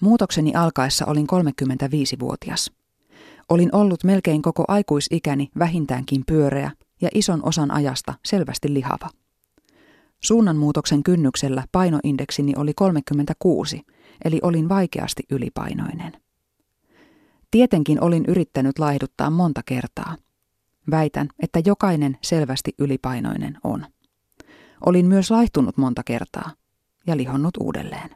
Muutokseni alkaessa olin 35-vuotias. Olin ollut melkein koko aikuisikäni vähintäänkin pyöreä ja ison osan ajasta selvästi lihava. Suunnanmuutoksen kynnyksellä painoindeksini oli 36, eli olin vaikeasti ylipainoinen. Tietenkin olin yrittänyt laihduttaa monta kertaa. Väitän, että jokainen selvästi ylipainoinen on. Olin myös laihtunut monta kertaa ja lihonnut uudelleen.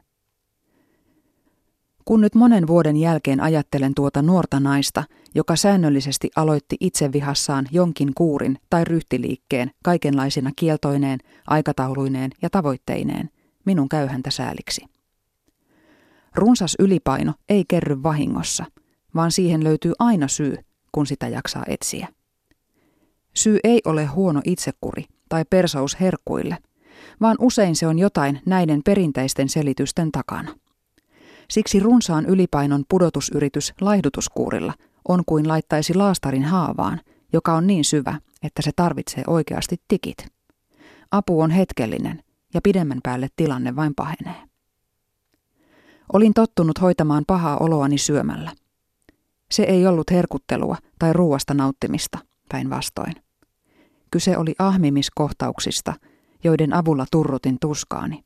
Kun nyt monen vuoden jälkeen ajattelen tuota nuorta naista, joka säännöllisesti aloitti itsevihassaan jonkin kuurin tai ryhtiliikkeen kaikenlaisina kieltoineen, aikatauluineen ja tavoitteineen, minun käy häntä sääliksi. Runsas ylipaino ei kerry vahingossa, vaan siihen löytyy aina syy, kun sitä jaksaa etsiä. Syy ei ole huono itsekuri tai persous herkkuille, vaan usein se on jotain näiden perinteisten selitysten takana. Siksi runsaan ylipainon pudotusyritys laihdutuskuurilla on kuin laittaisi laastarin haavaan, joka on niin syvä, että se tarvitsee oikeasti tikit. Apu on hetkellinen ja pidemmän päälle tilanne vain pahenee. Olin tottunut hoitamaan pahaa oloani syömällä. Se ei ollut herkuttelua tai ruuasta nauttimista, päinvastoin. Kyse oli ahmimiskohtauksista, joiden avulla turrutin tuskaani.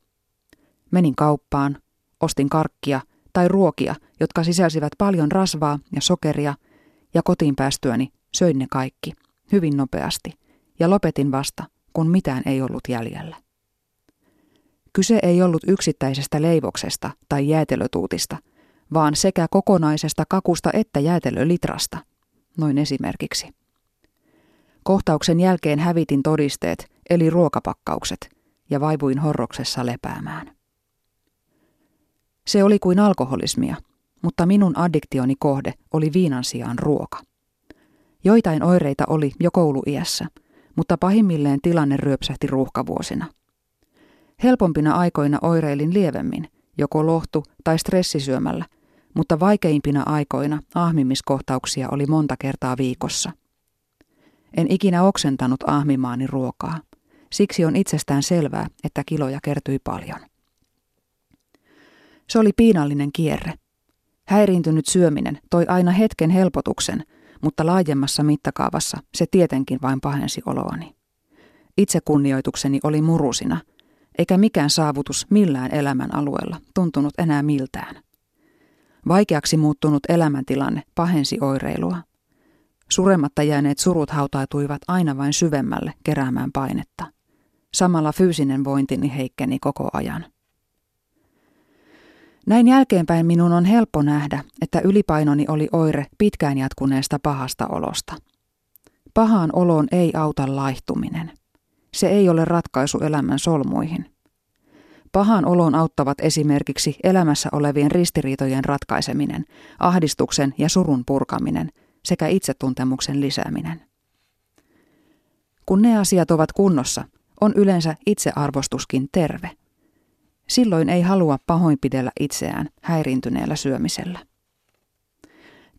Menin kauppaan, ostin karkkia tai ruokia, jotka sisälsivät paljon rasvaa ja sokeria, ja kotiin päästyäni söin ne kaikki, hyvin nopeasti, ja lopetin vasta, kun mitään ei ollut jäljellä. Kyse ei ollut yksittäisestä leivoksesta tai jäätelötuutista, vaan sekä kokonaisesta kakusta että jäätelölitrasta, noin esimerkiksi. Kohtauksen jälkeen hävitin todisteet, eli ruokapakkaukset, ja vaivuin horroksessa lepäämään. Se oli kuin alkoholismia, mutta minun addiktioni kohde oli viinan sijaan ruoka. Joitain oireita oli jo kouluiässä, mutta pahimmilleen tilanne ryöpsähti ruuhkavuosina. Helpompina aikoina oireilin lievemmin, joko lohtu- tai stressisyömällä, mutta vaikeimpina aikoina ahmimiskohtauksia oli monta kertaa viikossa. En ikinä oksentanut ahmimaani ruokaa. Siksi on itsestään selvää, että kiloja kertyi paljon. Se oli piinallinen kierre. Häiriintynyt syöminen toi aina hetken helpotuksen, mutta laajemmassa mittakaavassa se tietenkin vain pahensi oloani. Itsekunnioitukseni oli murusina, eikä mikään saavutus millään elämän alueella tuntunut enää miltään. Vaikeaksi muuttunut elämäntilanne pahensi oireilua. Surematta jääneet surut hautautuivat aina vain syvemmälle keräämään painetta. Samalla fyysinen vointini heikkeni koko ajan. Näin jälkeenpäin minun on helppo nähdä, että ylipainoni oli oire pitkään jatkuneesta pahasta olosta. Pahaan oloon ei auta laihtuminen. Se ei ole ratkaisu elämän solmuihin. Pahaan oloon auttavat esimerkiksi elämässä olevien ristiriitojen ratkaiseminen, ahdistuksen ja surun purkaminen sekä itsetuntemuksen lisääminen. Kun ne asiat ovat kunnossa, on yleensä itsearvostuskin terve. Silloin ei halua pahoinpidellä itseään häiriintyneellä syömisellä.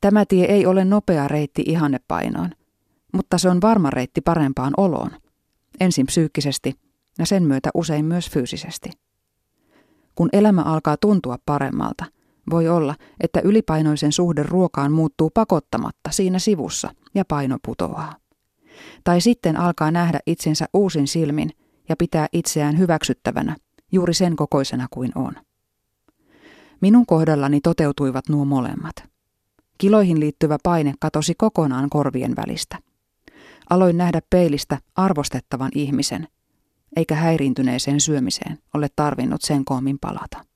Tämä tie ei ole nopea reitti ihannepainoon, mutta se on varma reitti parempaan oloon. Ensin psyykkisesti ja sen myötä usein myös fyysisesti. Kun elämä alkaa tuntua paremmalta, voi olla, että ylipainoisen suhde ruokaan muuttuu pakottamatta siinä sivussa ja paino putoaa. Tai sitten alkaa nähdä itsensä uusin silmin ja pitää itseään hyväksyttävänä juuri sen kokoisena kuin on. Minun kohdallani toteutuivat nuo molemmat. Kiloihin liittyvä paine katosi kokonaan korvien välistä. Aloin nähdä peilistä arvostettavan ihmisen, eikä häiriintyneeseen syömiseen ole tarvinnut sen koomin palata.